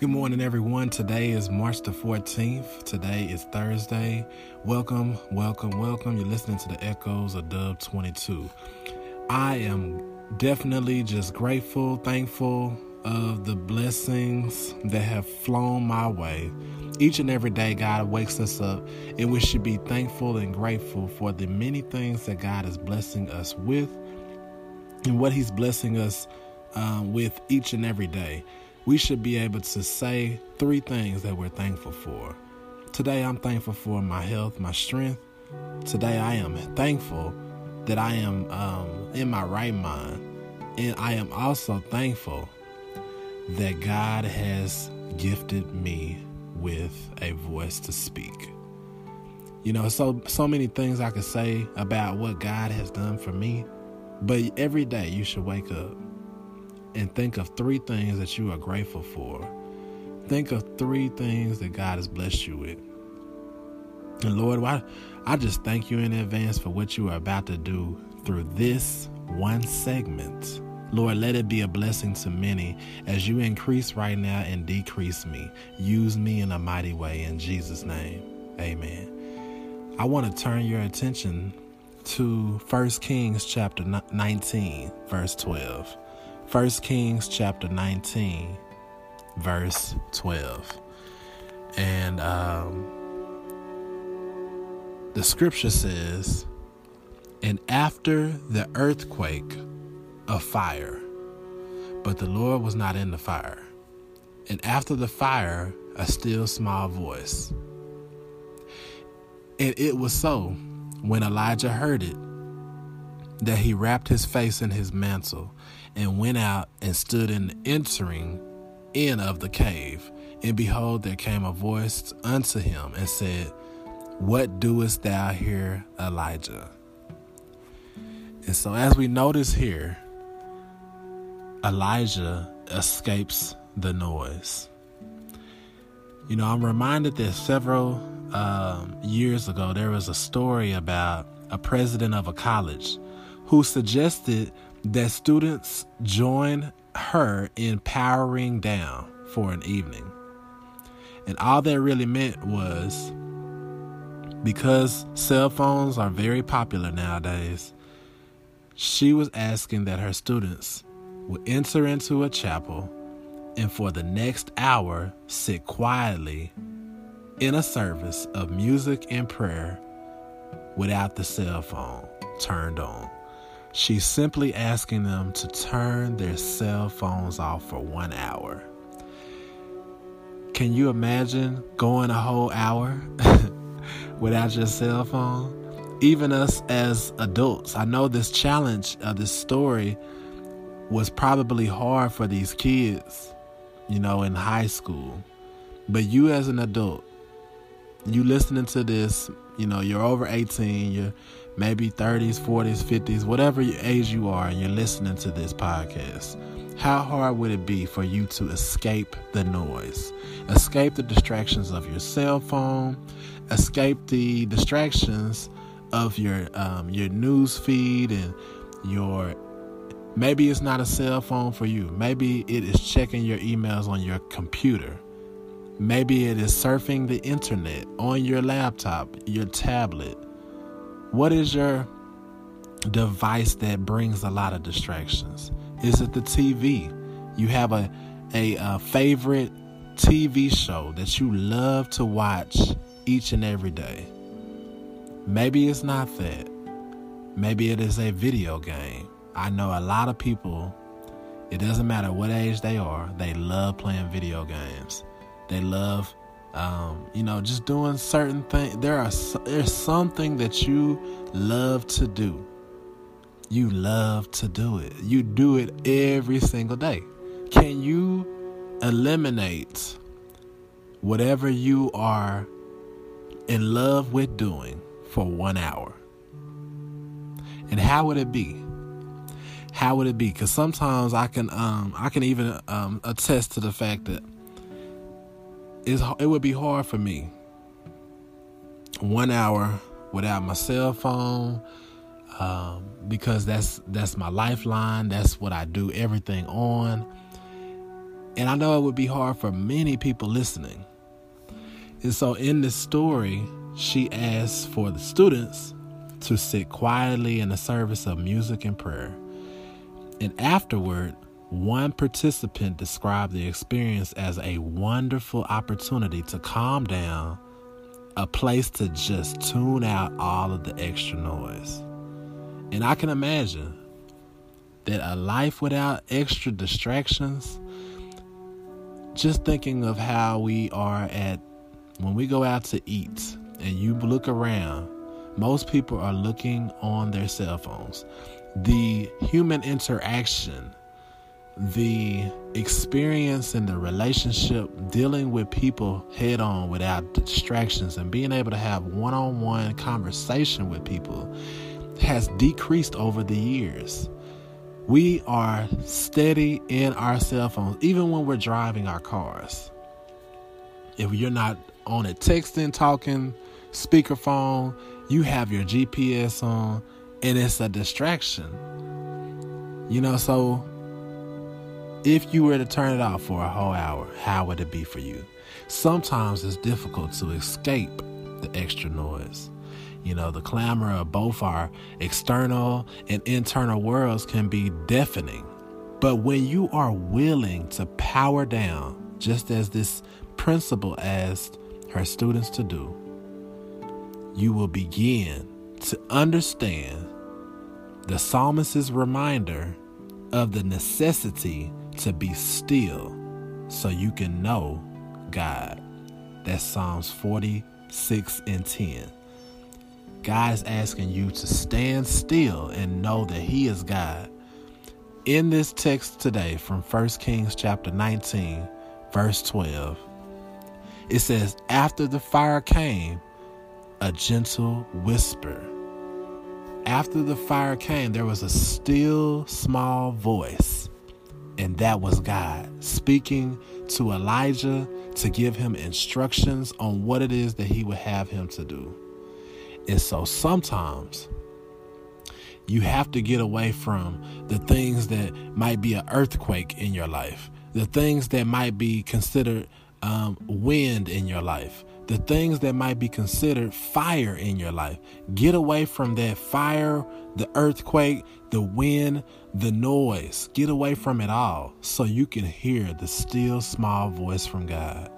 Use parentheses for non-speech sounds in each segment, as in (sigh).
Good morning, everyone. Today is March the 14th. Today is Thursday. Welcome, welcome, welcome. You're listening to the echoes of Dub 22. I am definitely just grateful, thankful of the blessings that have flown my way. Each and every day, God wakes us up, and we should be thankful and grateful for the many things that God is blessing us with and what He's blessing us um, with each and every day we should be able to say three things that we're thankful for. Today, I'm thankful for my health, my strength. Today, I am thankful that I am um, in my right mind. And I am also thankful that God has gifted me with a voice to speak. You know, so so many things I could say about what God has done for me, but every day you should wake up and think of three things that you are grateful for. Think of three things that God has blessed you with. And Lord, I, I just thank you in advance for what you are about to do through this one segment. Lord, let it be a blessing to many as you increase right now and decrease me. Use me in a mighty way in Jesus' name. Amen. I want to turn your attention to 1 Kings chapter 19, verse 12. 1 Kings chapter 19, verse 12. And um, the scripture says, And after the earthquake, a fire, but the Lord was not in the fire. And after the fire, a still small voice. And it was so when Elijah heard it that he wrapped his face in his mantle and went out and stood in the entering in of the cave. And behold, there came a voice unto him and said, What doest thou here, Elijah? And so, as we notice here, Elijah escapes the noise. You know, I'm reminded that several um, years ago there was a story about a president of a college who suggested that students join her in powering down for an evening. And all that really meant was because cell phones are very popular nowadays, she was asking that her students would enter into a chapel and for the next hour sit quietly in a service of music and prayer without the cell phone turned on. She's simply asking them to turn their cell phones off for one hour. Can you imagine going a whole hour (laughs) without your cell phone? Even us as adults, I know this challenge of this story was probably hard for these kids, you know, in high school. But you as an adult, you listening to this, you know, you're over 18, you're maybe 30s, 40s, 50s, whatever age you are, and you're listening to this podcast, how hard would it be for you to escape the noise, escape the distractions of your cell phone, escape the distractions of your um, your news feed and your maybe it's not a cell phone for you. Maybe it is checking your emails on your computer. Maybe it is surfing the internet on your laptop, your tablet what is your device that brings a lot of distractions? Is it the TV? You have a, a, a favorite TV show that you love to watch each and every day. Maybe it's not that. Maybe it is a video game. I know a lot of people, it doesn't matter what age they are, they love playing video games. They love um, you know, just doing certain things. There are there's something that you love to do. You love to do it. You do it every single day. Can you eliminate whatever you are in love with doing for one hour? And how would it be? How would it be? Because sometimes I can um I can even um attest to the fact that it's, it would be hard for me one hour without my cell phone um, because that's that's my lifeline that's what i do everything on And I know it would be hard for many people listening. And so in this story, she asks for the students to sit quietly in the service of music and prayer. And afterward, one participant described the experience as a wonderful opportunity to calm down, a place to just tune out all of the extra noise. And I can imagine that a life without extra distractions, just thinking of how we are at when we go out to eat and you look around, most people are looking on their cell phones. The human interaction the experience and the relationship dealing with people head on without distractions and being able to have one on one conversation with people has decreased over the years. We are steady in our cell phones, even when we're driving our cars. If you're not on it texting, talking, speakerphone, you have your GPS on, and it's a distraction. You know, so if you were to turn it off for a whole hour, how would it be for you? Sometimes it's difficult to escape the extra noise. You know, the clamor of both our external and internal worlds can be deafening. But when you are willing to power down, just as this principal asked her students to do, you will begin to understand the psalmist's reminder of the necessity to be still so you can know God. That's Psalms 46 and 10. God is asking you to stand still and know that He is God. In this text today from 1 Kings chapter 19, verse 12, it says, After the fire came, a gentle whisper. After the fire came, there was a still small voice and that was God speaking to Elijah to give him instructions on what it is that he would have him to do. And so sometimes you have to get away from the things that might be an earthquake in your life, the things that might be considered um, wind in your life, the things that might be considered fire in your life. Get away from that fire, the earthquake, the wind, the noise. Get away from it all so you can hear the still small voice from God.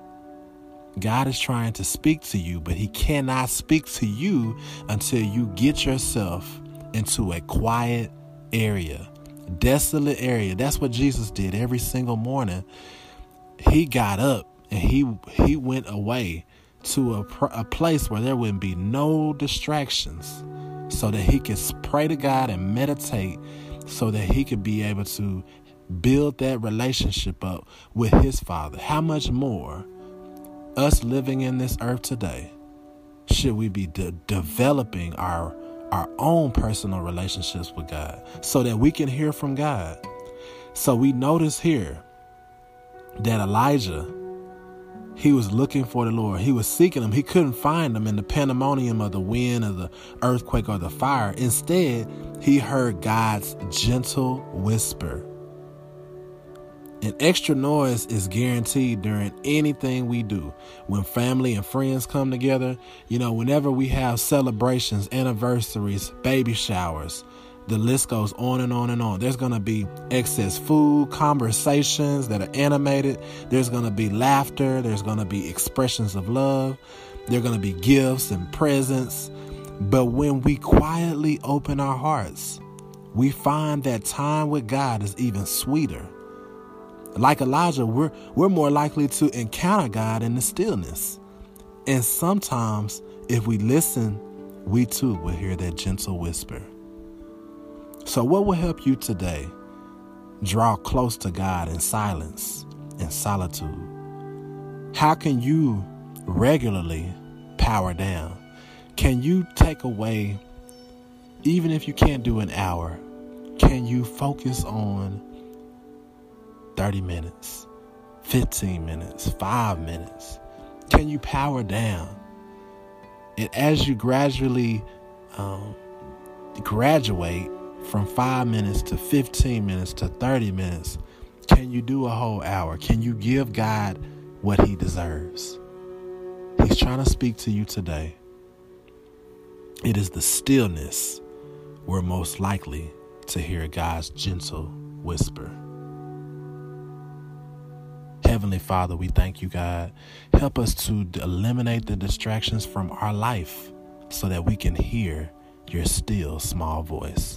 God is trying to speak to you, but He cannot speak to you until you get yourself into a quiet area, desolate area. That's what Jesus did every single morning. He got up and he he went away to a, a place where there wouldn't be no distractions so that he could pray to God and meditate so that he could be able to build that relationship up with his father. How much more us living in this earth today should we be de- developing our our own personal relationships with God so that we can hear from God. So we notice here that Elijah he was looking for the Lord. He was seeking him. He couldn't find him in the pandemonium of the wind or the earthquake or the fire. Instead, he heard God's gentle whisper. An extra noise is guaranteed during anything we do. When family and friends come together, you know, whenever we have celebrations, anniversaries, baby showers, the list goes on and on and on. There's going to be excess food, conversations that are animated. There's going to be laughter. There's going to be expressions of love. There are going to be gifts and presents. But when we quietly open our hearts, we find that time with God is even sweeter. Like Elijah, we're, we're more likely to encounter God in the stillness. And sometimes, if we listen, we too will hear that gentle whisper. So, what will help you today draw close to God in silence and solitude? How can you regularly power down? Can you take away, even if you can't do an hour, can you focus on 30 minutes, 15 minutes, 5 minutes? Can you power down? And as you gradually um, graduate from five minutes to 15 minutes to 30 minutes, can you do a whole hour? Can you give God what he deserves? He's trying to speak to you today. It is the stillness we're most likely to hear God's gentle whisper. Heavenly Father, we thank you, God. Help us to eliminate the distractions from our life so that we can hear your still small voice.